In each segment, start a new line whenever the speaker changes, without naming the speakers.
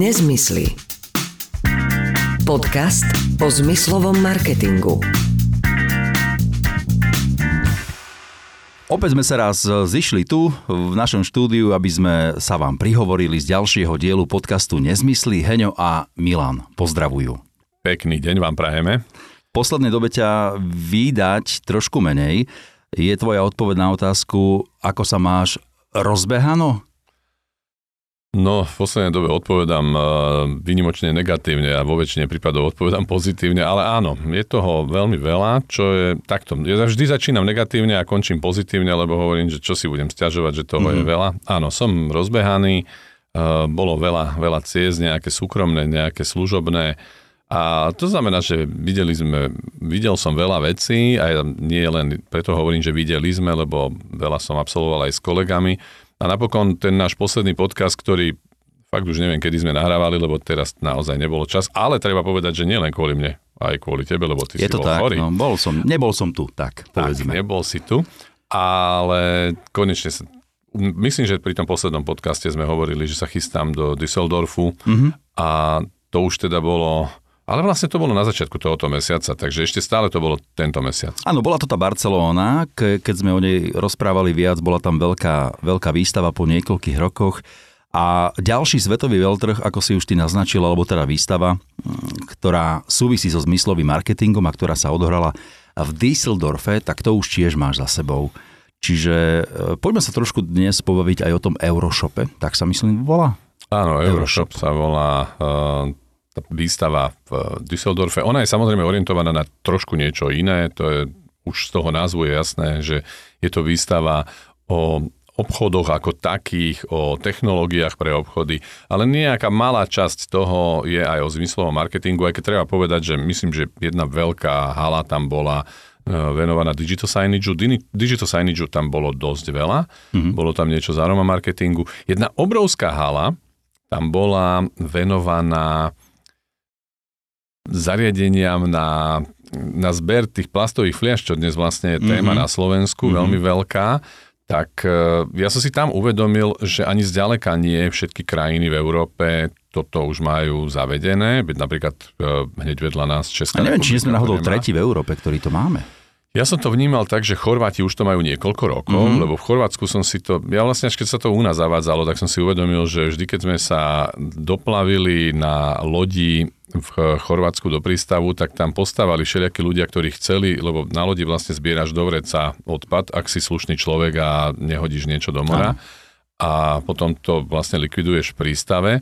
Nezmysly. Podcast o zmyslovom marketingu.
Opäť sme sa raz zišli tu v našom štúdiu, aby sme sa vám prihovorili z ďalšieho dielu podcastu Nezmysly. Heňo a Milan pozdravujú.
Pekný deň vám prajeme.
V poslednej dobe ťa vydať trošku menej. Je tvoja odpoveď na otázku, ako sa máš rozbehano?
No, v poslednej dobe odpovedám uh, vynimočne negatívne a vo väčšine prípadov odpovedám pozitívne, ale áno, je toho veľmi veľa, čo je takto. Ja vždy začínam negatívne a končím pozitívne, lebo hovorím, že čo si budem stiažovať, že toho mm-hmm. je veľa. Áno, som rozbehaný, uh, bolo veľa, veľa ciest, nejaké súkromné, nejaké služobné, a to znamená, že videli sme, videl som veľa vecí a nie len preto hovorím, že videli sme, lebo veľa som absolvoval aj s kolegami, a napokon ten náš posledný podcast, ktorý fakt už neviem, kedy sme nahrávali, lebo teraz naozaj nebolo čas, ale treba povedať, že nielen kvôli mne, aj kvôli tebe, lebo ty
Je
si
to
bol
tak,
chorý.
No, bol som, nebol som tu, tak povedzme.
Tak, nebol si tu, ale konečne sa Myslím, že pri tom poslednom podcaste sme hovorili, že sa chystám do Düsseldorfu mm-hmm. a to už teda bolo ale vlastne to bolo na začiatku tohoto mesiaca, takže ešte stále to bolo tento mesiac.
Áno, bola to tá Barcelona, ke, keď sme o nej rozprávali viac, bola tam veľká, veľká výstava po niekoľkých rokoch. A ďalší svetový veľtrh, ako si už ty naznačil, alebo teda výstava, ktorá súvisí so zmyslovým marketingom a ktorá sa odohrala v Düsseldorfe, tak to už tiež máš za sebou. Čiže e, poďme sa trošku dnes pobaviť aj o tom Euroshope, tak sa myslím volá?
Áno, Euroshop, Euroshop sa volá. Uh, tá výstava v Düsseldorfe. Ona je samozrejme orientovaná na trošku niečo iné, to je už z toho názvu je jasné, že je to výstava o obchodoch ako takých, o technológiách pre obchody, ale nejaká malá časť toho je aj o zmyslovom marketingu, aj keď treba povedať, že myslím, že jedna veľká hala tam bola e, venovaná digital signage. Digital signage tam bolo dosť veľa, mm-hmm. bolo tam niečo z aroma marketingu. Jedna obrovská hala tam bola venovaná zariadeniam na, na zber tých plastových fliaž, čo dnes vlastne je téma mm-hmm. na Slovensku, mm-hmm. veľmi veľká, tak e, ja som si tam uvedomil, že ani zďaleka nie všetky krajiny v Európe toto už majú zavedené, napríklad e, hneď vedľa nás Česká
A neviem, či sme náhodou tretí v Európe, ktorý to máme.
Ja som to vnímal tak, že Chorváti už to majú niekoľko rokov, mm-hmm. lebo v Chorvátsku som si to, ja vlastne až keď sa to u nás zavádzalo, tak som si uvedomil, že vždy, keď sme sa doplavili na lodi v Chorvátsku do prístavu, tak tam postávali všelijakí ľudia, ktorí chceli, lebo na lodi vlastne zbieraš do vreca odpad, ak si slušný človek a nehodíš niečo do mora. A potom to vlastne likviduješ v prístave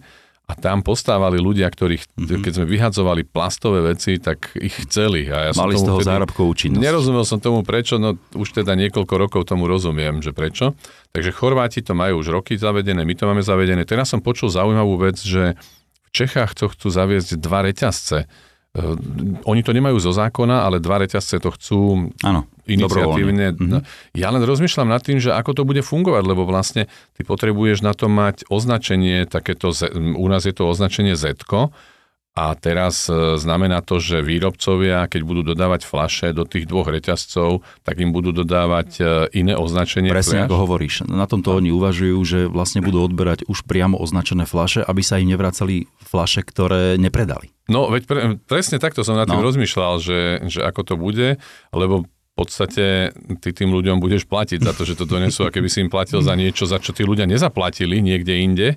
a tam postávali ľudia, ktorí, mm-hmm. keď sme vyhadzovali plastové veci, tak ich chceli. A ja
Mali
som
z toho zárobkovú činnosť.
Nerozumel som tomu prečo, no už teda niekoľko rokov tomu rozumiem, že prečo. Takže Chorváti to majú už roky zavedené, my to máme zavedené. Teraz som počul zaujímavú vec, že v Čechách to chcú zaviesť dva reťazce. Uh, oni to nemajú zo zákona, ale dva reťazce to chcú
ano,
iniciatívne. Mm-hmm. Ja len rozmýšľam nad tým, že ako to bude fungovať, lebo vlastne ty potrebuješ na to mať označenie, takéto, u nás je to označenie Z, a teraz e, znamená to, že výrobcovia, keď budú dodávať flaše do tých dvoch reťazcov, tak im budú dodávať e, iné označenie.
Presne fľaš. ako hovoríš. Na tomto oni uvažujú, že vlastne budú odberať už priamo označené flaše, aby sa im nevracali flaše, ktoré nepredali.
No, veď pre, presne takto som nad tým no. rozmýšľal, že, že ako to bude, lebo v podstate ty tým ľuďom budeš platiť za to, že to donesú a keby si im platil za niečo, za čo tí ľudia nezaplatili niekde inde,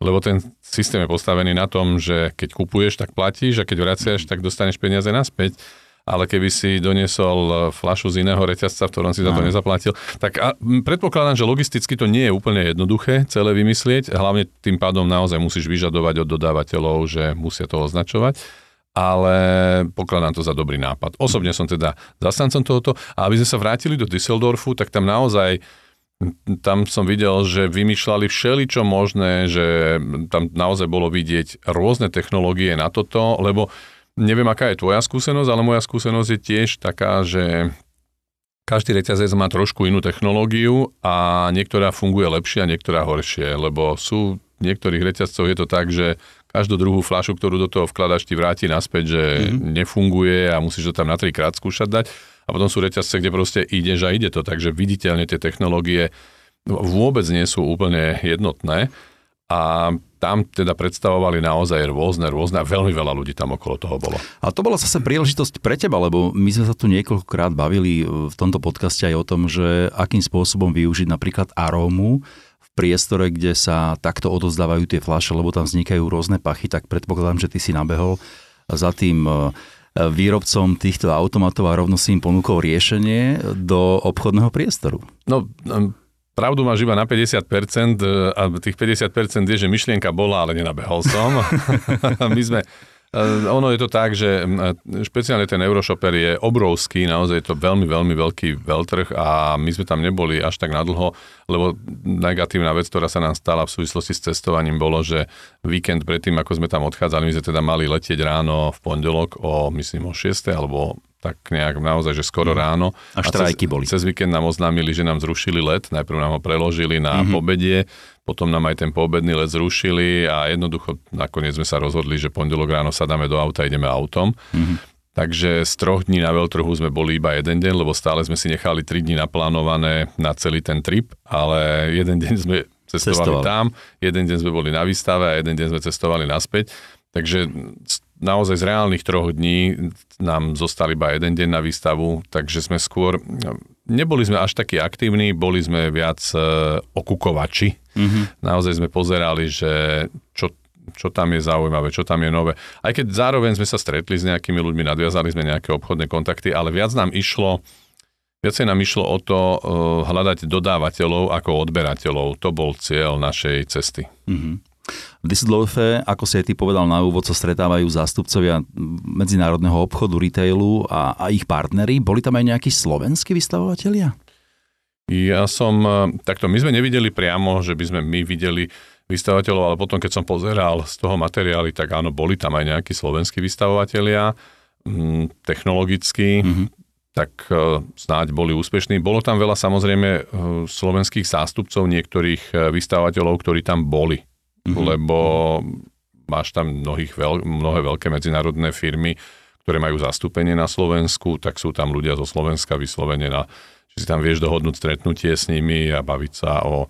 lebo ten systém je postavený na tom, že keď kupuješ, tak platíš a keď vraciaš, tak dostaneš peniaze naspäť. Ale keby si doniesol e, flašu z iného reťazca, v ktorom si za to nezaplatil, tak a predpokladám, že logisticky to nie je úplne jednoduché celé vymyslieť. Hlavne tým pádom naozaj musíš vyžadovať od dodávateľov, že musia to označovať ale pokladám to za dobrý nápad. Osobne som teda zastancom tohoto a aby sme sa vrátili do Düsseldorfu, tak tam naozaj tam som videl, že vymýšľali všeličo možné, že tam naozaj bolo vidieť rôzne technológie na toto, lebo neviem, aká je tvoja skúsenosť, ale moja skúsenosť je tiež taká, že každý reťazec má trošku inú technológiu a niektorá funguje lepšie a niektorá horšie, lebo sú v niektorých reťazcoch je to tak, že každú druhú fľašu, ktorú do toho vkladaš, ti vráti naspäť, že mm-hmm. nefunguje a musíš to tam na trikrát skúšať dať a potom sú reťazce, kde proste ideš a ide to, takže viditeľne tie technológie vôbec nie sú úplne jednotné. A tam teda predstavovali naozaj rôzne, rôzne a veľmi veľa ľudí tam okolo toho bolo.
A to bola zase príležitosť pre teba, lebo my sme sa tu niekoľkokrát bavili v tomto podcaste aj o tom, že akým spôsobom využiť napríklad arómu v priestore, kde sa takto odozdávajú tie fľaše, lebo tam vznikajú rôzne pachy, tak predpokladám, že ty si nabehol za tým e, výrobcom týchto automatov a rovno si im ponúkol riešenie do obchodného priestoru.
No, Pravdu máš iba na 50% e, a tých 50% je, že myšlienka bola, ale nenabehol som. My sme, ono je to tak, že špeciálne ten Euroshopper je obrovský, naozaj je to veľmi, veľmi veľký veľtrh a my sme tam neboli až tak nadlho, lebo negatívna vec, ktorá sa nám stala v súvislosti s cestovaním, bolo, že víkend predtým, ako sme tam odchádzali, my sme teda mali letieť ráno v pondelok o, myslím, o 6. alebo tak nejak naozaj, že skoro mm. ráno.
A štrajky
a cez,
boli.
Cez víkend nám oznámili, že nám zrušili let. Najprv nám ho preložili na mm-hmm. pobedie, potom nám aj ten poobedný let zrušili a jednoducho nakoniec sme sa rozhodli, že pondelok ráno sadáme do auta a ideme autom. Mm-hmm. Takže z troch dní na veľtrhu sme boli iba jeden deň, lebo stále sme si nechali tri dní naplánované na celý ten trip, ale jeden deň sme cestovali, cestovali tam, jeden deň sme boli na výstave a jeden deň sme cestovali naspäť. Takže naozaj z reálnych troch dní nám zostal iba jeden deň na výstavu, takže sme skôr, neboli sme až takí aktívni, boli sme viac e, okukovači. Mm-hmm. Naozaj sme pozerali, že čo, čo tam je zaujímavé, čo tam je nové. Aj keď zároveň sme sa stretli s nejakými ľuďmi, nadviazali sme nejaké obchodné kontakty, ale viac nám išlo Viacej nám išlo o to uh, hľadať dodávateľov ako odberateľov. To bol cieľ našej cesty. Mm-hmm.
V Düsseldorfe, ako si aj ty povedal na úvod, sa stretávajú zástupcovia medzinárodného obchodu, retailu a, a ich partnery. Boli tam aj nejakí slovenskí vystavovatelia?
Ja som, e, takto my sme nevideli priamo, že by sme my videli vystavovateľov, ale potom, keď som pozeral z toho materiály, tak áno, boli tam aj nejakí slovenskí vystavovatelia, technologickí, mm-hmm. tak e, snáď boli úspešní. Bolo tam veľa samozrejme e, slovenských zástupcov, niektorých vystavovateľov, ktorí tam boli mm-hmm. lebo máš tam mnohých veľ, mnohé veľké medzinárodné firmy, ktoré majú zastúpenie na Slovensku, tak sú tam ľudia zo Slovenska vyslovene na, že si tam vieš dohodnúť stretnutie s nimi a baviť sa o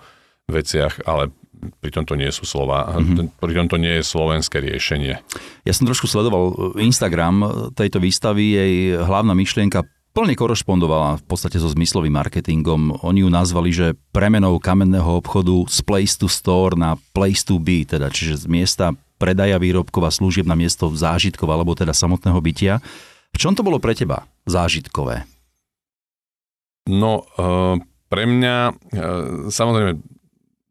veciach, ale pritom to nie sú slova, mm-hmm. pritom to nie je slovenské riešenie.
Ja som trošku sledoval Instagram tejto výstavy, jej hlavná myšlienka plne korešpondovala v podstate so zmyslovým marketingom. Oni ju nazvali, že premenou kamenného obchodu z place to store na place to be, teda čiže z miesta predaja výrobkov a služieb na miesto zážitkov alebo teda samotného bytia. V čom to bolo pre teba zážitkové?
No, eh, pre mňa, eh, samozrejme,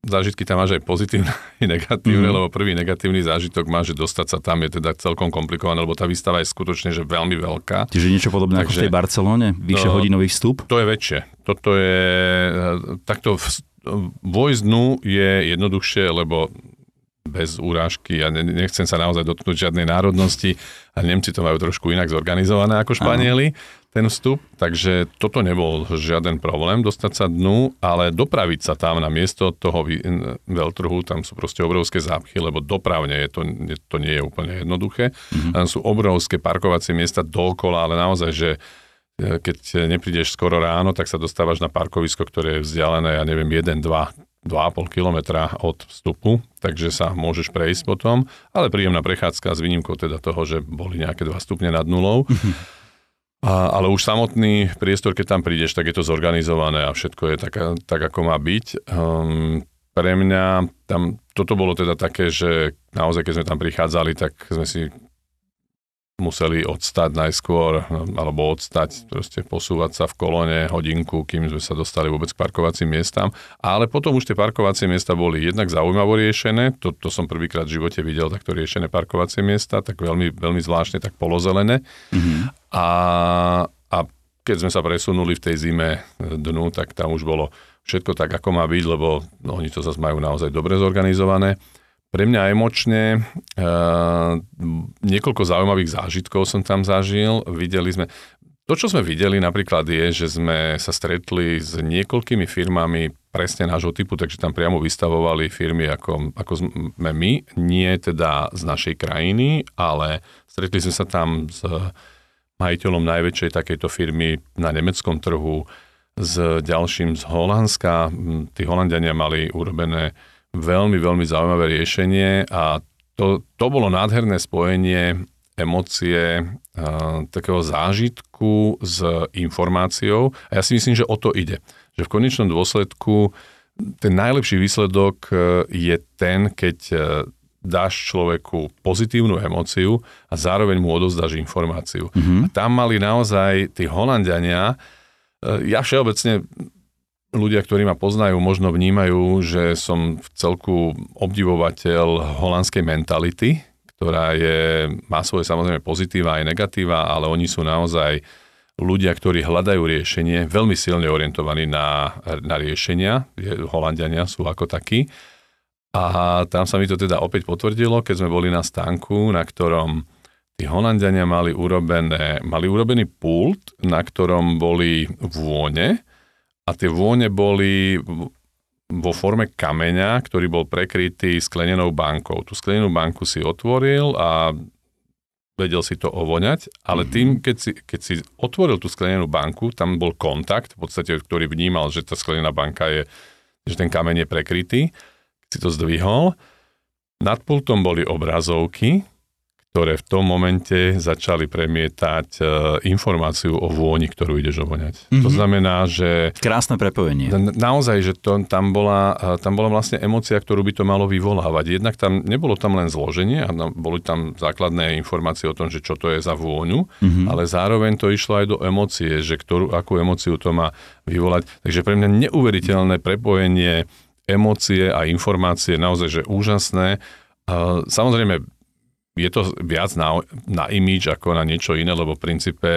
zážitky tam máš aj pozitívne i negatívne, mm. lebo prvý negatívny zážitok má, že dostať sa tam je teda celkom komplikované, lebo tá výstava je skutočne že veľmi veľká.
Čiže niečo podobné Takže, ako v tej Barcelone? Vyššie no, hodinový vstup?
To je väčšie. Toto je, takto vojsť dnu je jednoduchšie, lebo bez úrážky, ja nechcem sa naozaj dotknúť žiadnej národnosti, a Nemci to majú trošku inak zorganizované ako Španieli, ten vstup, takže toto nebol žiaden problém dostať sa dnu, ale dopraviť sa tam na miesto toho veľtrhu, tam sú proste obrovské zápchy, lebo dopravne je to, to nie je úplne jednoduché. Mm-hmm. Tam sú obrovské parkovacie miesta dokola, ale naozaj, že e, keď neprídeš skoro ráno, tak sa dostávaš na parkovisko, ktoré je vzdialené, ja neviem, 1, 2, 2,5 kilometra od vstupu, takže sa môžeš prejsť potom, ale príjemná prechádzka s výnimkou teda toho, že boli nejaké 2 stupne nad nulou. A, ale už samotný priestor, keď tam prídeš, tak je to zorganizované a všetko je tak, tak ako má byť. Um, pre mňa tam, toto bolo teda také, že naozaj, keď sme tam prichádzali, tak sme si museli odstať najskôr, alebo odstať, proste posúvať sa v kolone hodinku, kým sme sa dostali vôbec k parkovacím miestam. Ale potom už tie parkovacie miesta boli jednak zaujímavo riešené, to, to som prvýkrát v živote videl takto riešené parkovacie miesta, tak veľmi, veľmi zvláštne, tak polozelené. Mm-hmm. A, a keď sme sa presunuli v tej zime dnu, tak tam už bolo všetko tak, ako má byť, lebo oni to zase majú naozaj dobre zorganizované. Pre mňa emočne e, niekoľko zaujímavých zážitkov som tam zažil. Videli sme, to, čo sme videli napríklad je, že sme sa stretli s niekoľkými firmami presne nášho typu, takže tam priamo vystavovali firmy ako, ako sme my, nie teda z našej krajiny, ale stretli sme sa tam s majiteľom najväčšej takejto firmy na nemeckom trhu, s ďalším z Holandska. Tí Holandiania mali urobené veľmi, veľmi zaujímavé riešenie a to, to bolo nádherné spojenie emócie, takého zážitku s informáciou. A ja si myslím, že o to ide. Že v konečnom dôsledku ten najlepší výsledok e, je ten, keď e, dáš človeku pozitívnu emóciu a zároveň mu odozdáš informáciu. Mm-hmm. A tam mali naozaj tí Holandiania, ja všeobecne ľudia, ktorí ma poznajú, možno vnímajú, že som v celku obdivovateľ holandskej mentality, ktorá je, má svoje samozrejme pozitíva aj negatíva, ale oni sú naozaj ľudia, ktorí hľadajú riešenie, veľmi silne orientovaní na, na riešenia. Holandiania sú ako takí. A tam sa mi to teda opäť potvrdilo, keď sme boli na stánku, na ktorom tí Holandiania mali, urobené, mali urobený pult, na ktorom boli vône a tie vône boli vo forme kameňa, ktorý bol prekrytý sklenenou bankou. Tú sklenenú banku si otvoril a vedel si to ovoňať, ale mm-hmm. tým, keď si, keď si otvoril tú sklenenú banku, tam bol kontakt, v podstate, ktorý vnímal, že tá sklenená banka je, že ten kameň je prekrytý, si to zdvihol. Nad pultom boli obrazovky, ktoré v tom momente začali premietať e, informáciu o vôni, ktorú ideš ovoňať. Mm-hmm. To znamená, že...
Krásne prepojenie.
Naozaj, že to, tam, bola, e, tam bola vlastne emocia, ktorú by to malo vyvolávať. Jednak tam nebolo tam len zloženie, a boli tam základné informácie o tom, že čo to je za vôňu, mm-hmm. ale zároveň to išlo aj do emócie, že ktorú, akú emóciu to má vyvolať. Takže pre mňa neuveriteľné prepojenie emócie a informácie, naozaj, že úžasné. Samozrejme, je to viac na, na image ako na niečo iné, lebo v princípe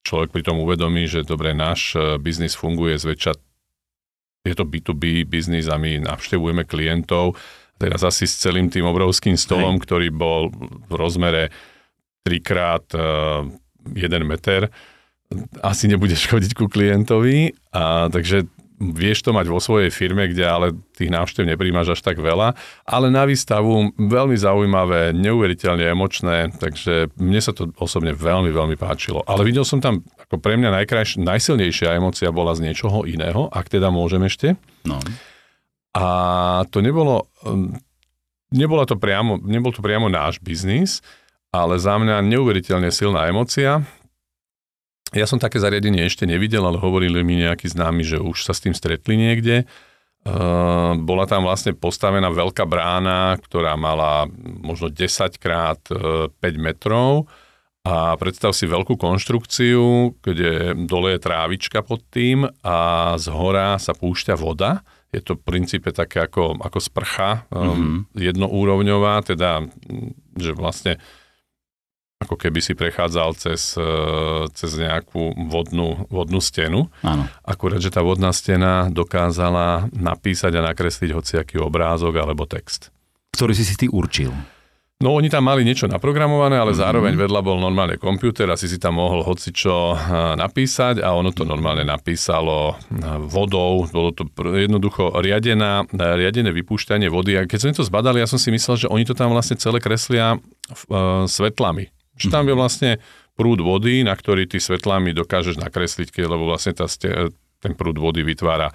človek pri tom uvedomí, že dobre, náš e, biznis funguje zväčša, je to B2B biznis a my navštevujeme klientov, teraz asi s celým tým obrovským stolom, Hej. ktorý bol v rozmere 3 krát 1 meter, asi nebudeš chodiť ku klientovi, a takže vieš to mať vo svojej firme, kde ale tých návštev nepríjmaš až tak veľa, ale na výstavu veľmi zaujímavé, neuveriteľne emočné, takže mne sa to osobne veľmi, veľmi páčilo. Ale videl som tam, ako pre mňa najkrajš, najsilnejšia emocia bola z niečoho iného, ak teda môžem ešte. No. A to nebolo, nebola to priamo, nebol to priamo náš biznis, ale za mňa neuveriteľne silná emocia, ja som také zariadenie ešte nevidel, ale hovorili mi nejakí známi, že už sa s tým stretli niekde. Uh, bola tam vlastne postavená veľká brána, ktorá mala možno 10 krát 5 metrov a predstav si veľkú konštrukciu, kde dole je trávička pod tým a z hora sa púšťa voda. Je to v princípe také ako, ako sprcha, um, mm-hmm. jednoúrovňová, teda že vlastne ako keby si prechádzal cez, e, cez nejakú vodnú, vodnú stenu. Áno. Akurát, že tá vodná stena dokázala napísať a nakresliť hociaký obrázok alebo text.
Ktorý si si ty určil.
No oni tam mali niečo naprogramované, ale mm-hmm. zároveň vedľa bol normálne počítač a si si tam mohol hocičo e, napísať a ono to normálne napísalo e, vodou. Bolo to jednoducho riadená, riadené vypúšťanie vody. A keď sme to zbadali, ja som si myslel, že oni to tam vlastne celé kreslia svetlami. Že tam je vlastne prúd vody, na ktorý ty svetlami dokážeš nakresliť, lebo vlastne tá, ten prúd vody vytvára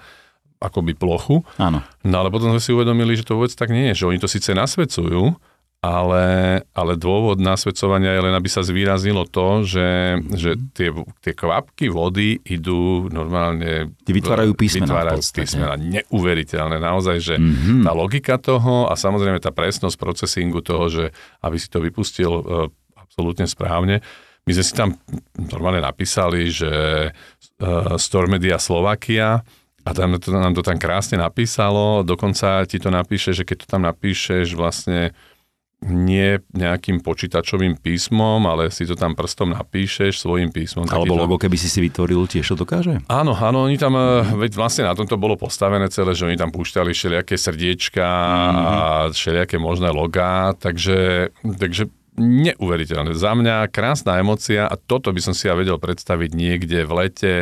akoby plochu.
Áno.
No ale potom sme si uvedomili, že to vôbec tak nie je, že oni to síce nasvedcujú, ale, ale dôvod nasvedcovania je len, aby sa zvýrazilo to, že, že tie, tie kvapky vody idú normálne...
Ty vytvárajú písmena.
Vytvárajú písmena. Neuveriteľné. Naozaj, že mm-hmm. tá logika toho a samozrejme tá presnosť procesingu toho, že aby si to vypustil e, absolútne správne. My sme si tam normálne napísali, že uh, Store Media Slovakia a tam to, nám to tam krásne napísalo, dokonca ti to napíše, že keď to tam napíšeš vlastne nie nejakým počítačovým písmom, ale si to tam prstom napíšeš svojim písmom.
Alebo logo, keby si si vytvoril, tiež to dokáže?
Áno, áno, oni tam, mm-hmm. veď vlastne na tom to bolo postavené celé, že oni tam púšťali všelijaké srdiečka mm-hmm. a všelijaké možné logá, takže, takže neuveriteľné. Za mňa krásna emocia a toto by som si ja vedel predstaviť niekde v lete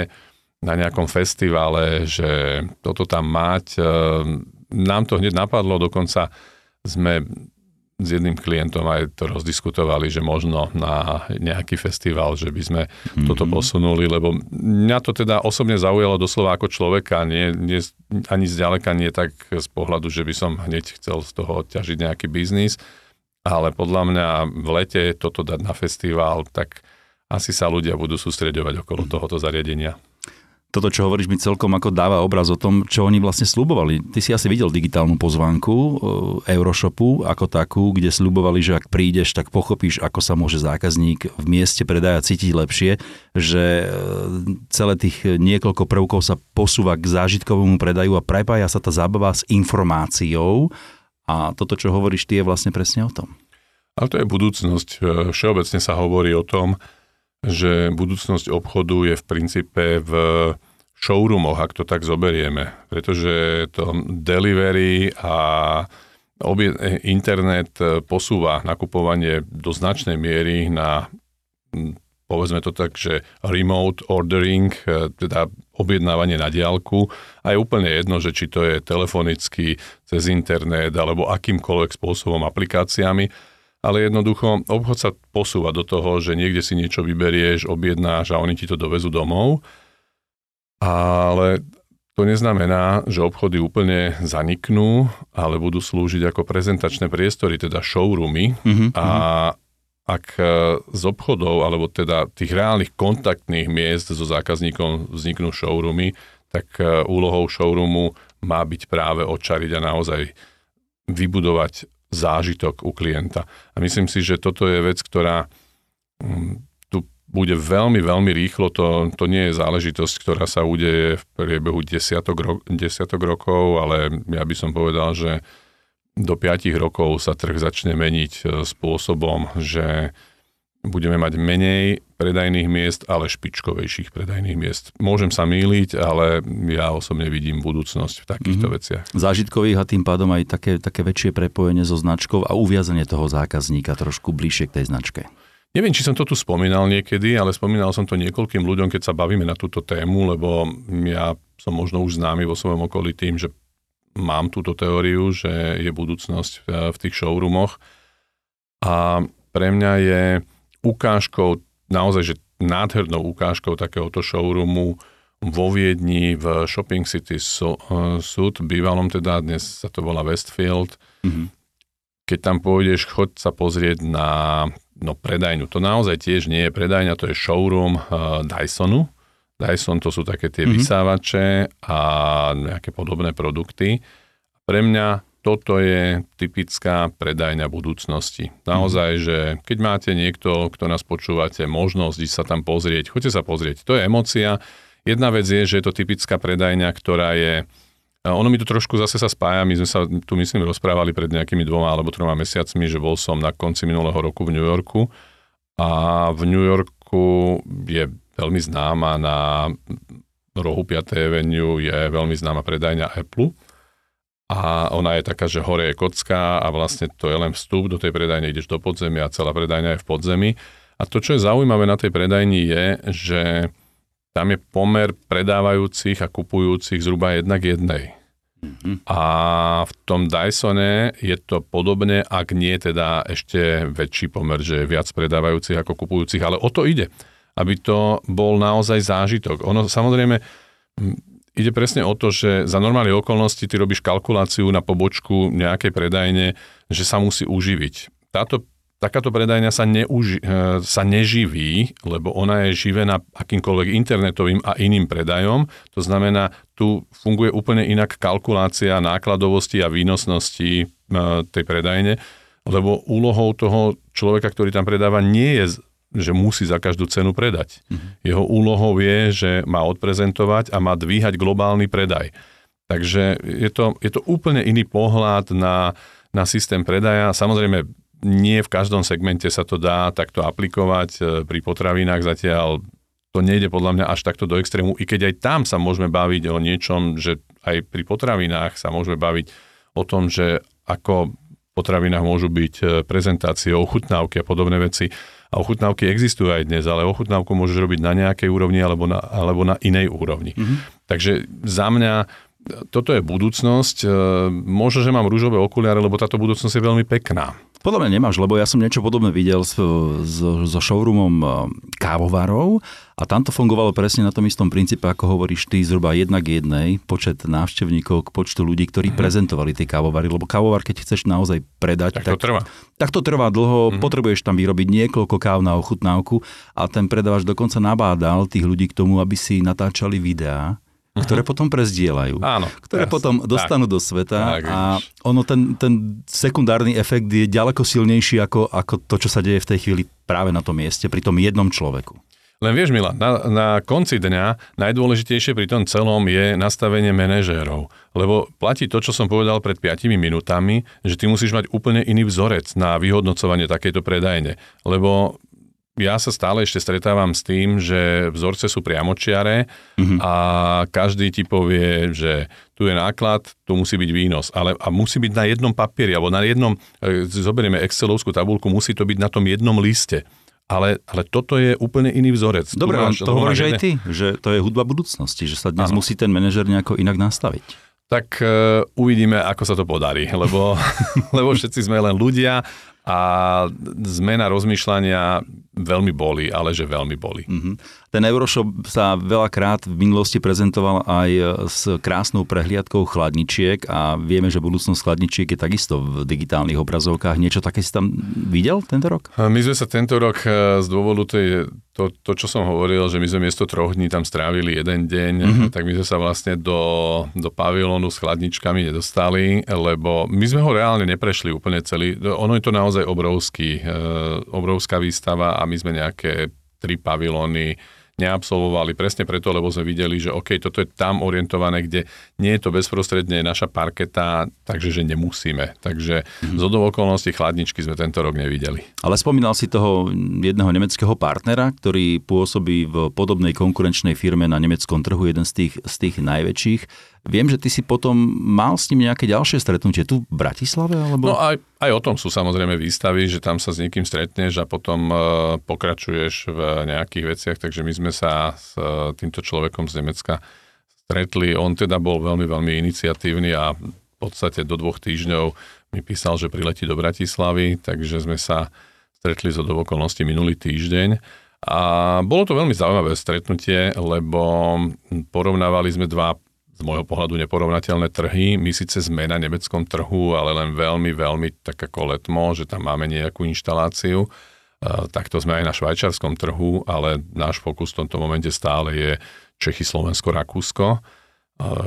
na nejakom festivale, že toto tam mať. Ehm, nám to hneď napadlo, dokonca sme s jedným klientom aj to rozdiskutovali, že možno na nejaký festival, že by sme mm-hmm. toto posunuli, lebo mňa to teda osobne zaujalo doslova ako človeka, nie, nie, ani zďaleka nie tak z pohľadu, že by som hneď chcel z toho odťažiť nejaký biznis, ale podľa mňa v lete toto dať na festival, tak asi sa ľudia budú sústreďovať okolo mm-hmm. tohoto zariadenia
toto, čo hovoríš, mi celkom ako dáva obraz o tom, čo oni vlastne slubovali. Ty si asi videl digitálnu pozvánku e, Euroshopu ako takú, kde slubovali, že ak prídeš, tak pochopíš, ako sa môže zákazník v mieste predaja cítiť lepšie, že e, celé tých niekoľko prvkov sa posúva k zážitkovému predaju a prepája sa tá zábava s informáciou a toto, čo hovoríš, ty je vlastne presne o tom.
Ale to je budúcnosť. E, všeobecne sa hovorí o tom, že budúcnosť obchodu je v princípe v showroomoch, ak to tak zoberieme. Pretože to delivery a internet posúva nakupovanie do značnej miery na povedzme to tak, že remote ordering, teda objednávanie na diálku a je úplne jedno, že či to je telefonicky, cez internet alebo akýmkoľvek spôsobom aplikáciami ale jednoducho obchod sa posúva do toho, že niekde si niečo vyberieš, objednáš a oni ti to dovezú domov. Ale to neznamená, že obchody úplne zaniknú, ale budú slúžiť ako prezentačné priestory, teda showroomy. Mm-hmm. A ak e, z obchodov, alebo teda tých reálnych kontaktných miest so zákazníkom vzniknú showroomy, tak e, úlohou showroomu má byť práve očariť a naozaj vybudovať zážitok u klienta. A myslím si, že toto je vec, ktorá mm, tu bude veľmi, veľmi rýchlo. To, to nie je záležitosť, ktorá sa udeje v priebehu desiatok, ro- desiatok rokov, ale ja by som povedal, že do 5 rokov sa trh začne meniť e, spôsobom, že budeme mať menej predajných miest, ale špičkovejších predajných miest. Môžem sa míliť, ale ja osobne vidím budúcnosť v takýchto mm-hmm. veciach.
Zážitkových a tým pádom aj také, také väčšie prepojenie so značkou a uviazanie toho zákazníka trošku bližšie k tej značke.
Neviem, či som to tu spomínal niekedy, ale spomínal som to niekoľkým ľuďom, keď sa bavíme na túto tému, lebo ja som možno už známy vo svojom okolí tým, že mám túto teóriu, že je budúcnosť v tých showroomoch. A pre mňa je ukážkou, naozaj, že nádhernou ukážkou takéhoto showroomu vo Viedni v Shopping City Sud, bývalom teda, dnes sa to volá Westfield. Mm-hmm. Keď tam pôjdeš, choď sa pozrieť na no, predajňu. To naozaj tiež nie je predajňa, to je showroom uh, Dysonu. Dyson to sú také tie mm-hmm. vysávače a nejaké podobné produkty. Pre mňa toto je typická predajňa budúcnosti. Naozaj, že keď máte niekto, kto nás počúvate, možnosť ísť sa tam pozrieť, choďte sa pozrieť. To je emocia. Jedna vec je, že je to typická predajňa, ktorá je ono mi to trošku zase sa spája, my sme sa tu myslím rozprávali pred nejakými dvoma alebo troma mesiacmi, že bol som na konci minulého roku v New Yorku a v New Yorku je veľmi známa na rohu 5. Avenue je veľmi známa predajňa Apple a ona je taká, že hore je kocka a vlastne to je len vstup do tej predajne, ideš do podzemia a celá predajňa je v podzemí. A to, čo je zaujímavé na tej predajni je, že tam je pomer predávajúcich a kupujúcich zhruba jednak jednej. Mm-hmm. A v tom Dysone je to podobne, ak nie teda ešte väčší pomer, že je viac predávajúcich ako kupujúcich, ale o to ide, aby to bol naozaj zážitok. Ono samozrejme, ide presne o to, že za normálne okolnosti ty robíš kalkuláciu na pobočku nejakej predajne, že sa musí uživiť. Táto, takáto predajňa sa, neuži, e, sa neživí, lebo ona je živená akýmkoľvek internetovým a iným predajom. To znamená, tu funguje úplne inak kalkulácia nákladovosti a výnosnosti e, tej predajne, lebo úlohou toho človeka, ktorý tam predáva, nie je že musí za každú cenu predať. Mm-hmm. Jeho úlohou je, že má odprezentovať a má dvíhať globálny predaj. Takže je to, je to úplne iný pohľad na, na systém predaja. Samozrejme, nie v každom segmente sa to dá takto aplikovať. E, pri potravinách zatiaľ to nejde podľa mňa až takto do extrému, i keď aj tam sa môžeme baviť o niečom, že aj pri potravinách sa môžeme baviť o tom, že ako v potravinách môžu byť e, prezentácie, ochutnávky a podobné veci a ochutnávky existujú aj dnes, ale ochutnávku môžeš robiť na nejakej úrovni alebo na, alebo na inej úrovni. Mm-hmm. Takže za mňa toto je budúcnosť. E, možno, že mám rúžové okuliare, lebo táto budúcnosť je veľmi pekná.
Podľa mňa nemáš, lebo ja som niečo podobné videl so, so, so showroomom e, kávovarov a tam to fungovalo presne na tom istom princípe, ako hovoríš ty, zhruba jednak jednej počet návštevníkov k počtu ľudí, ktorí mm-hmm. prezentovali tie kávovary, lebo kávovar, keď chceš naozaj predať,
tak, tak to trvá.
Tak to trvá dlho, mm-hmm. potrebuješ tam vyrobiť niekoľko káv na ochutnávku a ten predávač dokonca nabádal tých ľudí k tomu, aby si natáčali videá uh-huh. ktoré potom prezdielajú,
Áno,
ktoré
jasne.
potom dostanú
tak,
do sveta
tak,
a ono ten, ten sekundárny efekt je ďaleko silnejší ako, ako to, čo sa deje v tej chvíli práve na tom mieste, pri tom jednom človeku.
Len vieš, Milan, na, na konci dňa najdôležitejšie pri tom celom je nastavenie manažérov. Lebo platí to, čo som povedal pred 5 minútami, že ty musíš mať úplne iný vzorec na vyhodnocovanie takejto predajne. Lebo ja sa stále ešte stretávam s tým, že vzorce sú priamočiare mm-hmm. a každý ti povie, že tu je náklad, tu musí byť výnos. Ale a musí byť na jednom papieri, alebo na jednom, e, zoberieme Excelovskú tabulku, musí to byť na tom jednom liste. Ale, ale toto je úplne iný vzorec.
Dobre, máš, to hovoríš aj ty, že to je hudba budúcnosti, že sa dnes ano. musí ten manažer nejako inak nastaviť.
Tak uh, uvidíme, ako sa to podarí, lebo, lebo všetci sme len ľudia a zmena rozmýšľania veľmi boli, ale že veľmi boli. Mm-hmm.
Ten Euroshop sa veľakrát v minulosti prezentoval aj s krásnou prehliadkou chladničiek a vieme, že budúcnosť chladničiek je takisto v digitálnych obrazovkách. Niečo také si tam videl tento rok?
My sme sa tento rok e, z dôvodu tej, to, to, čo som hovoril, že my sme miesto troch dní tam strávili jeden deň, mm-hmm. tak my sme sa vlastne do, do pavilónu s chladničkami nedostali, lebo my sme ho reálne neprešli úplne celý. Ono je to naozaj obrovský, e, obrovská výstava a my sme nejaké tri pavilóny neabsolvovali presne preto, lebo sme videli, že OK, toto je tam orientované, kde nie je to bezprostredne naša parketa, takže že nemusíme. Takže mm-hmm. z okolností chladničky sme tento rok nevideli.
Ale spomínal si toho jedného nemeckého partnera, ktorý pôsobí v podobnej konkurenčnej firme na nemeckom trhu, jeden z tých, z tých najväčších. Viem, že ty si potom mal s ním nejaké ďalšie stretnutie tu v Bratislave? Alebo...
No aj, aj o tom sú samozrejme výstavy, že tam sa s niekým stretneš a potom uh, pokračuješ v nejakých veciach, takže my sme sa s uh, týmto človekom z Nemecka stretli. On teda bol veľmi, veľmi iniciatívny a v podstate do dvoch týždňov mi písal, že priletí do Bratislavy, takže sme sa stretli zo do okolností minulý týždeň. A bolo to veľmi zaujímavé stretnutie, lebo porovnávali sme dva z môjho pohľadu neporovnateľné trhy. My síce sme na nemeckom trhu, ale len veľmi, veľmi tak ako letmo, že tam máme nejakú inštaláciu. Takto sme aj na švajčarskom trhu, ale náš fokus v tomto momente stále je Čechy, Slovensko, Rakúsko.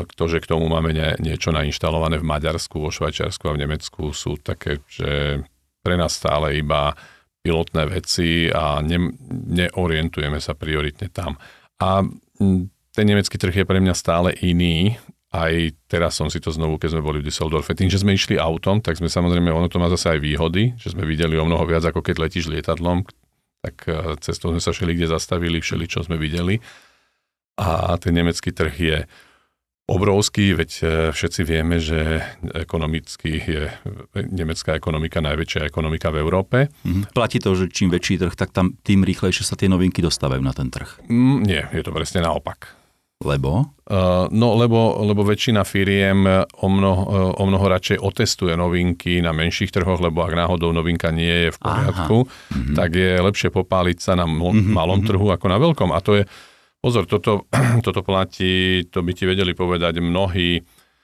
To, že k tomu máme nie, niečo nainštalované v Maďarsku, vo Švajčiarsku a v Nemecku sú také, že pre nás stále iba pilotné veci a ne, neorientujeme sa prioritne tam. A ten nemecký trh je pre mňa stále iný. Aj teraz som si to znovu, keď sme boli v Düsseldorfe, tým, že sme išli autom, tak sme samozrejme, ono to má zase aj výhody, že sme videli o mnoho viac, ako keď letíš lietadlom, tak e, cestou sme sa všeli kde zastavili, všeli, čo sme videli. A ten nemecký trh je obrovský, veď e, všetci vieme, že ekonomicky je nemecká ekonomika najväčšia ekonomika v Európe.
Mhm. Platí to, že čím väčší trh, tak tam tým rýchlejšie sa tie novinky dostávajú na ten trh?
Mm, nie, je to presne naopak.
Lebo?
Uh, no, lebo, lebo väčšina firiem o mnoho, uh, o mnoho radšej otestuje novinky na menších trhoch, lebo ak náhodou novinka nie je v poriadku, mm-hmm. tak je lepšie popáliť sa na mo- mm-hmm. malom mhm. trhu ako na veľkom. A to je, pozor, toto, toto platí, to by ti vedeli povedať mnohí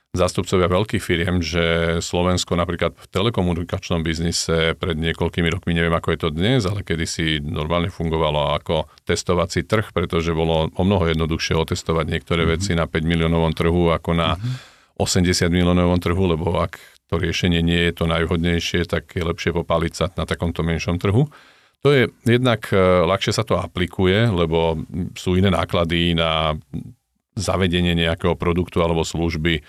zástupcovia veľkých firiem, že Slovensko napríklad v telekomunikačnom biznise pred niekoľkými rokmi, neviem ako je to dnes, ale kedysi normálne fungovalo ako testovací trh, pretože bolo o mnoho jednoduchšie otestovať niektoré mm-hmm. veci na 5 miliónovom trhu ako na mm-hmm. 80 miliónovom trhu, lebo ak to riešenie nie je to najvhodnejšie, tak je lepšie popáliť sa na takomto menšom trhu. To je jednak e, ľahšie sa to aplikuje, lebo sú iné náklady na zavedenie nejakého produktu alebo služby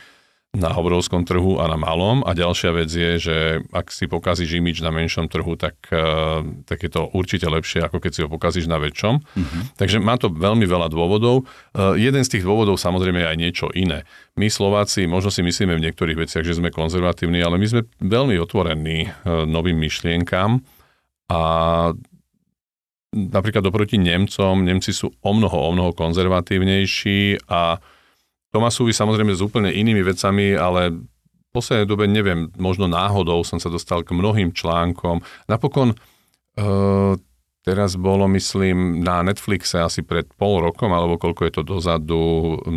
na obrovskom trhu a na malom. A ďalšia vec je, že ak si pokazíš imič na menšom trhu, tak, eh, tak je to určite lepšie, ako keď si ho pokazíš na väčšom. Uh-huh. Takže má to veľmi veľa dôvodov. Uh, jeden z tých dôvodov samozrejme je aj niečo iné. My Slováci možno si myslíme v niektorých veciach, že sme konzervatívni, ale my sme veľmi otvorení uh, novým myšlienkám a napríklad oproti Nemcom, Nemci sú o mnoho, o mnoho konzervatívnejší a to má súvisť samozrejme s úplne inými vecami, ale v poslednej dobe, neviem, možno náhodou som sa dostal k mnohým článkom. Napokon uh, teraz bolo, myslím, na Netflixe asi pred pol rokom, alebo koľko je to dozadu,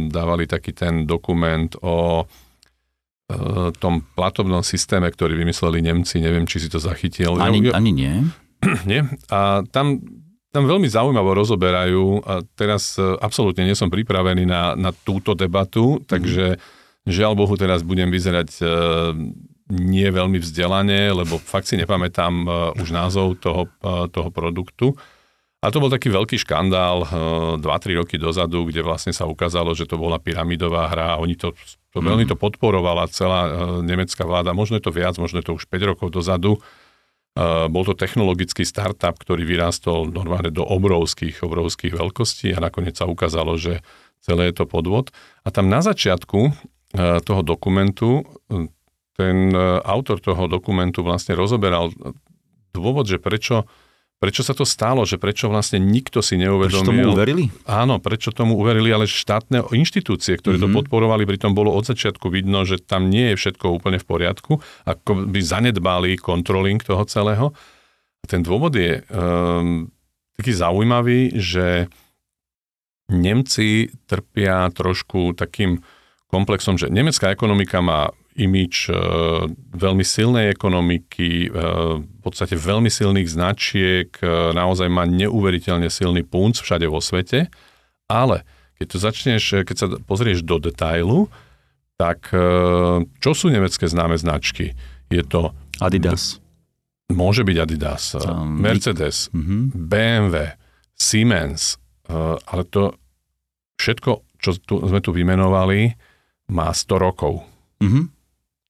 dávali taký ten dokument o uh, tom platobnom systéme, ktorý vymysleli Nemci, neviem, či si to zachytil.
Ani, ani nie.
nie? A tam tam veľmi zaujímavo rozoberajú a teraz e, absolútne nie som pripravený na, na túto debatu, takže žiaľ Bohu teraz budem vyzerať e, nie veľmi vzdelane, lebo fakt si nepamätám e, už názov toho, toho produktu. A to bol taký veľký škandál 2-3 roky dozadu, kde vlastne sa ukázalo, že to bola pyramidová hra a oni to, to mm. veľmi to podporovala celá nemecká vláda. Možno je to viac, možno je to už 5 rokov dozadu. Bol to technologický startup, ktorý vyrástol normálne do obrovských, obrovských veľkostí a nakoniec sa ukázalo, že celé je to podvod. A tam na začiatku e, toho dokumentu e, ten autor toho dokumentu vlastne rozoberal dôvod, že prečo Prečo sa to stalo, že prečo vlastne nikto si neuvedomil...
Prečo tomu uverili?
Áno, prečo tomu uverili, ale štátne inštitúcie, ktoré mm-hmm. to mhm. podporovali, pritom bolo od začiatku vidno, že tam nie je všetko úplne v poriadku, ako by zanedbali kontroling toho celého. A ten dôvod je um, taký zaujímavý, že Nemci trpia trošku takým komplexom, že nemecká ekonomika má imič e, veľmi silnej ekonomiky, e, v podstate veľmi silných značiek, e, naozaj má neuveriteľne silný punc všade vo svete, ale keď to začneš, keď sa pozrieš do detailu, tak čo sú nemecké známe značky? Je to...
Adidas.
Môže byť Adidas, um, Mercedes, uh-huh. Mhm. BMW, Siemens, ale to všetko, čo tu, sme tu vymenovali, má 100 rokov. Uh-huh.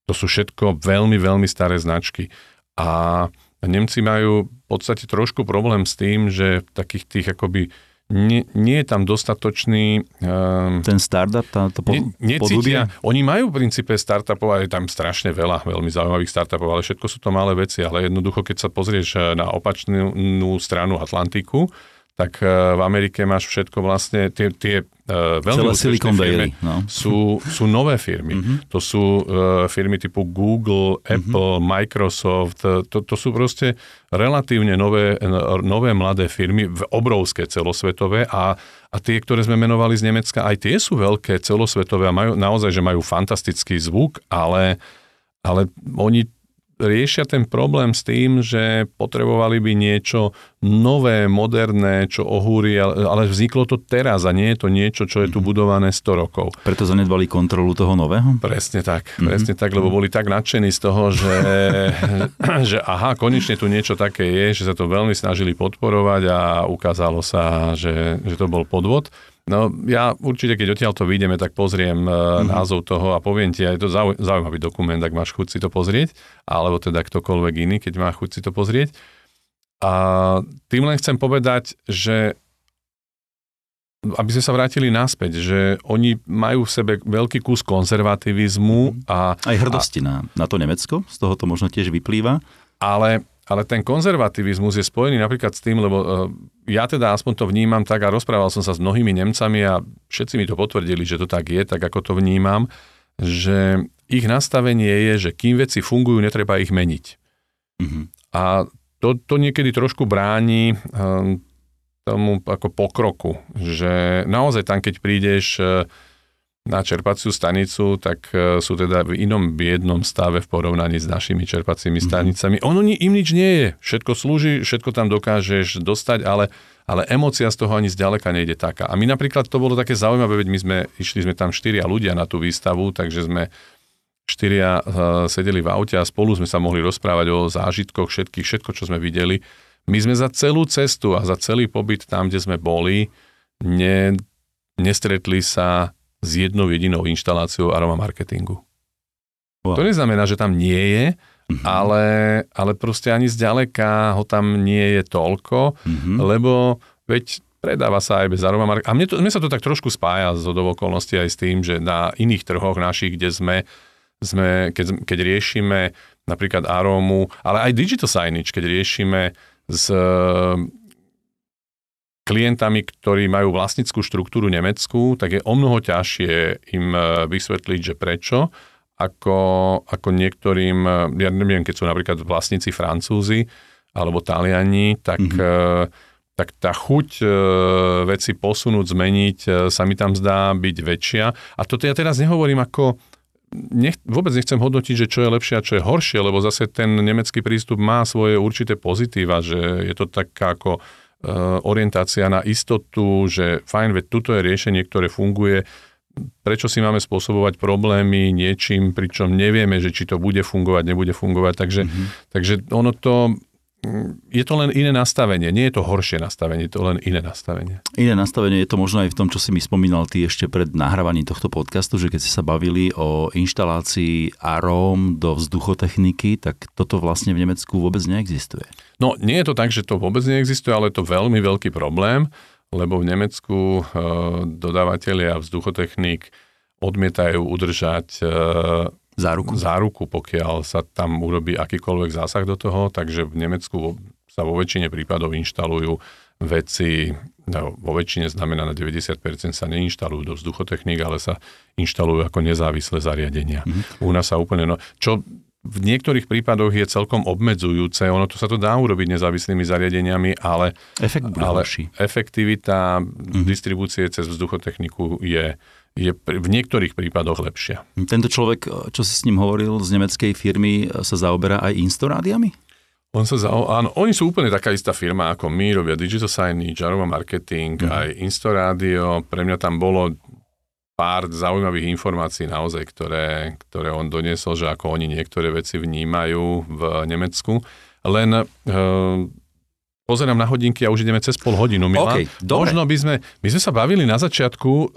To sú všetko veľmi, veľmi staré značky. A Nemci majú v podstate trošku problém s tým, že v takých tých akoby nie, nie je tam dostatočný...
Um, Ten startup, tá, to po,
ne, necítia, Oni majú v princípe startupov a je tam strašne veľa veľmi zaujímavých startupov, ale všetko sú to malé veci, ale jednoducho, keď sa pozrieš eh, na opačnú stranu Atlantiku, tak eh, v Amerike máš všetko vlastne, tie, tie Uh, veľmi
Silicon
firmy
no.
sú, sú nové firmy. Mm-hmm. To sú uh, firmy typu Google, Apple, mm-hmm. Microsoft. To, to sú proste relatívne nové, nové mladé firmy, obrovské celosvetové a, a tie, ktoré sme menovali z Nemecka, aj tie sú veľké celosvetové a majú, naozaj, že majú fantastický zvuk, ale, ale oni riešia ten problém s tým, že potrebovali by niečo nové, moderné, čo ohúri, ale vzniklo to teraz a nie je to niečo, čo je tu mhm. budované 100 rokov.
Preto zanedbali kontrolu toho nového?
Presne tak, mm-hmm. presne tak, lebo boli tak nadšení z toho, že, že aha, konečne tu niečo také je, že sa to veľmi snažili podporovať a ukázalo sa, že, že to bol podvod. No ja určite, keď odtiaľ to vyjdeme, tak pozriem mm-hmm. názov toho a poviem ti, je to zaujímavý dokument, ak máš chuť si to pozrieť, alebo teda ktokoľvek iný, keď má chuť si to pozrieť. A tým len chcem povedať, že aby sme sa vrátili naspäť, že oni majú v sebe veľký kus konzervativizmu mhm. a...
Aj hrdosti a, na, na to Nemecko, z toho to možno tiež vyplýva.
Ale ale ten konzervativizmus je spojený napríklad s tým, lebo uh, ja teda aspoň to vnímam tak a rozprával som sa s mnohými Nemcami a všetci mi to potvrdili, že to tak je, tak ako to vnímam, že ich nastavenie je, že kým veci fungujú, netreba ich meniť. Mm-hmm. A to, to niekedy trošku bráni um, tomu ako pokroku, že naozaj tam, keď prídeš uh, na čerpaciu stanicu, tak e, sú teda v inom biednom stave v porovnaní s našimi čerpacími mm-hmm. stanicami. Ono im nič nie je. Všetko slúži, všetko tam dokážeš dostať, ale, ale emocia z toho ani zďaleka nejde taká. A my napríklad to bolo také zaujímavé, veď my sme, išli sme tam štyria ľudia na tú výstavu, takže sme štyria uh, sedeli v aute a spolu sme sa mohli rozprávať o zážitkoch všetkých, všetko, čo sme videli. My sme za celú cestu a za celý pobyt tam, kde sme boli, ne, nestretli sa s jednou jedinou inštaláciou aroma marketingu. Wow. To neznamená, že tam nie je, mm-hmm. ale, ale proste ani zďaleka ho tam nie je toľko, mm-hmm. lebo veď predáva sa aj bez aroma marketingu. A mne, to, mne sa to tak trošku spája z okolností aj s tým, že na iných trhoch našich, kde sme, sme keď, keď riešime napríklad arómu, ale aj digital signage, keď riešime s klientami, ktorí majú vlastnickú štruktúru nemeckú, tak je o mnoho ťažšie im vysvetliť, že prečo, ako, ako niektorým, ja neviem, keď sú napríklad vlastníci Francúzi alebo Taliani, tak, mm-hmm. tak tá chuť veci posunúť, zmeniť sa mi tam zdá byť väčšia. A toto ja teraz nehovorím ako nech, vôbec nechcem hodnotiť, že čo je lepšie a čo je horšie, lebo zase ten nemecký prístup má svoje určité pozitíva, že je to taká ako orientácia na istotu, že fajn, veď tuto je riešenie, ktoré funguje, prečo si máme spôsobovať problémy niečím, pričom nevieme, že či to bude fungovať, nebude fungovať. Takže, mm-hmm. takže ono to je to len iné nastavenie, nie je to horšie nastavenie, je to len iné nastavenie.
Iné nastavenie je to možno aj v tom, čo si mi spomínal ty ešte pred nahrávaním tohto podcastu, že keď si sa bavili o inštalácii aróm do vzduchotechniky, tak toto vlastne v Nemecku vôbec neexistuje.
No nie je to tak, že to vôbec neexistuje, ale je to veľmi veľký problém, lebo v Nemecku e, dodávateľia vzduchotechnik odmietajú udržať e,
záruku.
záruku, pokiaľ sa tam urobí akýkoľvek zásah do toho, takže v Nemecku sa vo väčšine prípadov inštalujú veci, no, vo väčšine znamená na 90% sa neinštalujú do vzduchotechník, ale sa inštalujú ako nezávislé zariadenia. Mm-hmm. U nás sa úplne, no, čo v niektorých prípadoch je celkom obmedzujúce, ono to sa to dá urobiť nezávislými zariadeniami, ale,
Efekt
ale efektivita mm-hmm. distribúcie cez vzduchotechniku je je v niektorých prípadoch lepšia.
Tento človek, čo si s ním hovoril z nemeckej firmy, sa zaoberá aj Instorádiami?
On sa za, áno, oni sú úplne taká istá firma ako my, robia digital signage, Aroma marketing, mm. aj Instorádio. Pre mňa tam bolo pár zaujímavých informácií naozaj, ktoré, ktoré on doniesol, že ako oni niektoré veci vnímajú v Nemecku. Len e, pozerám na hodinky a už ideme cez pol hodinu, Milan. Okay, Možno by sme, my sme sa bavili na začiatku e,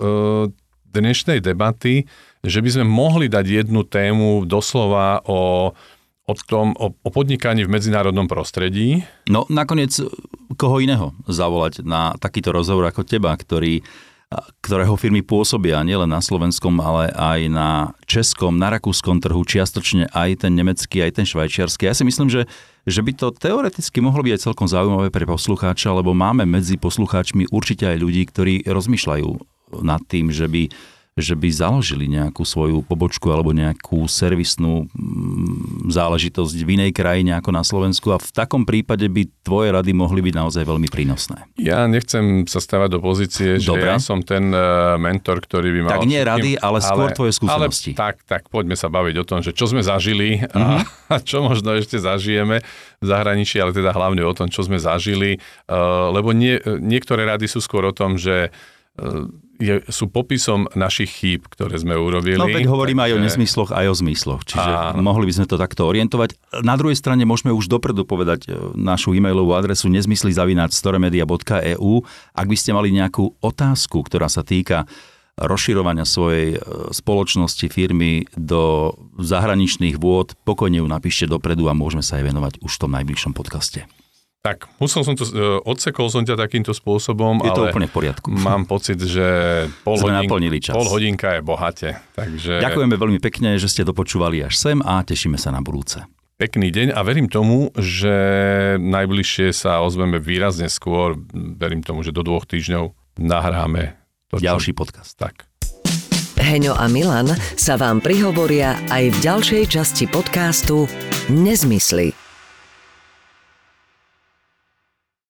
dnešnej debaty, že by sme mohli dať jednu tému doslova o, o tom, o, o podnikaní v medzinárodnom prostredí.
No nakoniec koho iného zavolať na takýto rozhovor ako teba, ktorý ktorého firmy pôsobia nielen na slovenskom, ale aj na českom, na rakúskom trhu, čiastočne aj ten nemecký, aj ten švajčiarsky. Ja si myslím, že, že by to teoreticky mohlo byť aj celkom zaujímavé pre poslucháča, lebo máme medzi poslucháčmi určite aj ľudí, ktorí rozmýšľajú nad tým, že by že by založili nejakú svoju pobočku alebo nejakú servisnú mm, záležitosť v inej krajine ako na Slovensku a v takom prípade by tvoje rady mohli byť naozaj veľmi prínosné.
Ja nechcem sa stavať do pozície, že Dobre. ja som ten e, mentor, ktorý by mal...
Tak nie rady, ale skôr ale, tvoje skúsenosti.
Ale tak, tak poďme sa baviť o tom, že čo sme zažili mm-hmm. a, mhm. a čo možno ešte zažijeme v zahraničí, ale teda hlavne o tom, čo sme zažili, uh, lebo nie, niektoré rady sú skôr o tom, že uh, je, sú popisom našich chýb, ktoré sme urobili.
No veď hovoríme takže... aj o nezmysloch, aj o zmysloch, čiže a... mohli by sme to takto orientovať. Na druhej strane môžeme už dopredu povedať e, našu e-mailovú adresu nezmyslizavináč.storemedia.eu ak by ste mali nejakú otázku, ktorá sa týka rozširovania svojej e, spoločnosti, firmy do zahraničných vôd, pokojne ju napíšte dopredu a môžeme sa aj venovať už v tom najbližšom podcaste.
Tak, musel som to, uh, odsekol som ťa takýmto spôsobom,
je to
ale
úplne v poriadku.
mám pocit, že pol, hodin, čas. pol hodinka je bohate. Takže...
Ďakujeme veľmi pekne, že ste dopočúvali až sem a tešíme sa na budúce.
Pekný deň a verím tomu, že najbližšie sa ozveme výrazne skôr. Verím tomu, že do dvoch týždňov nahráme
to, ďalší čo... podcast.
Tak.
Heňo a Milan sa vám prihovoria aj v ďalšej časti podcastu Nezmysly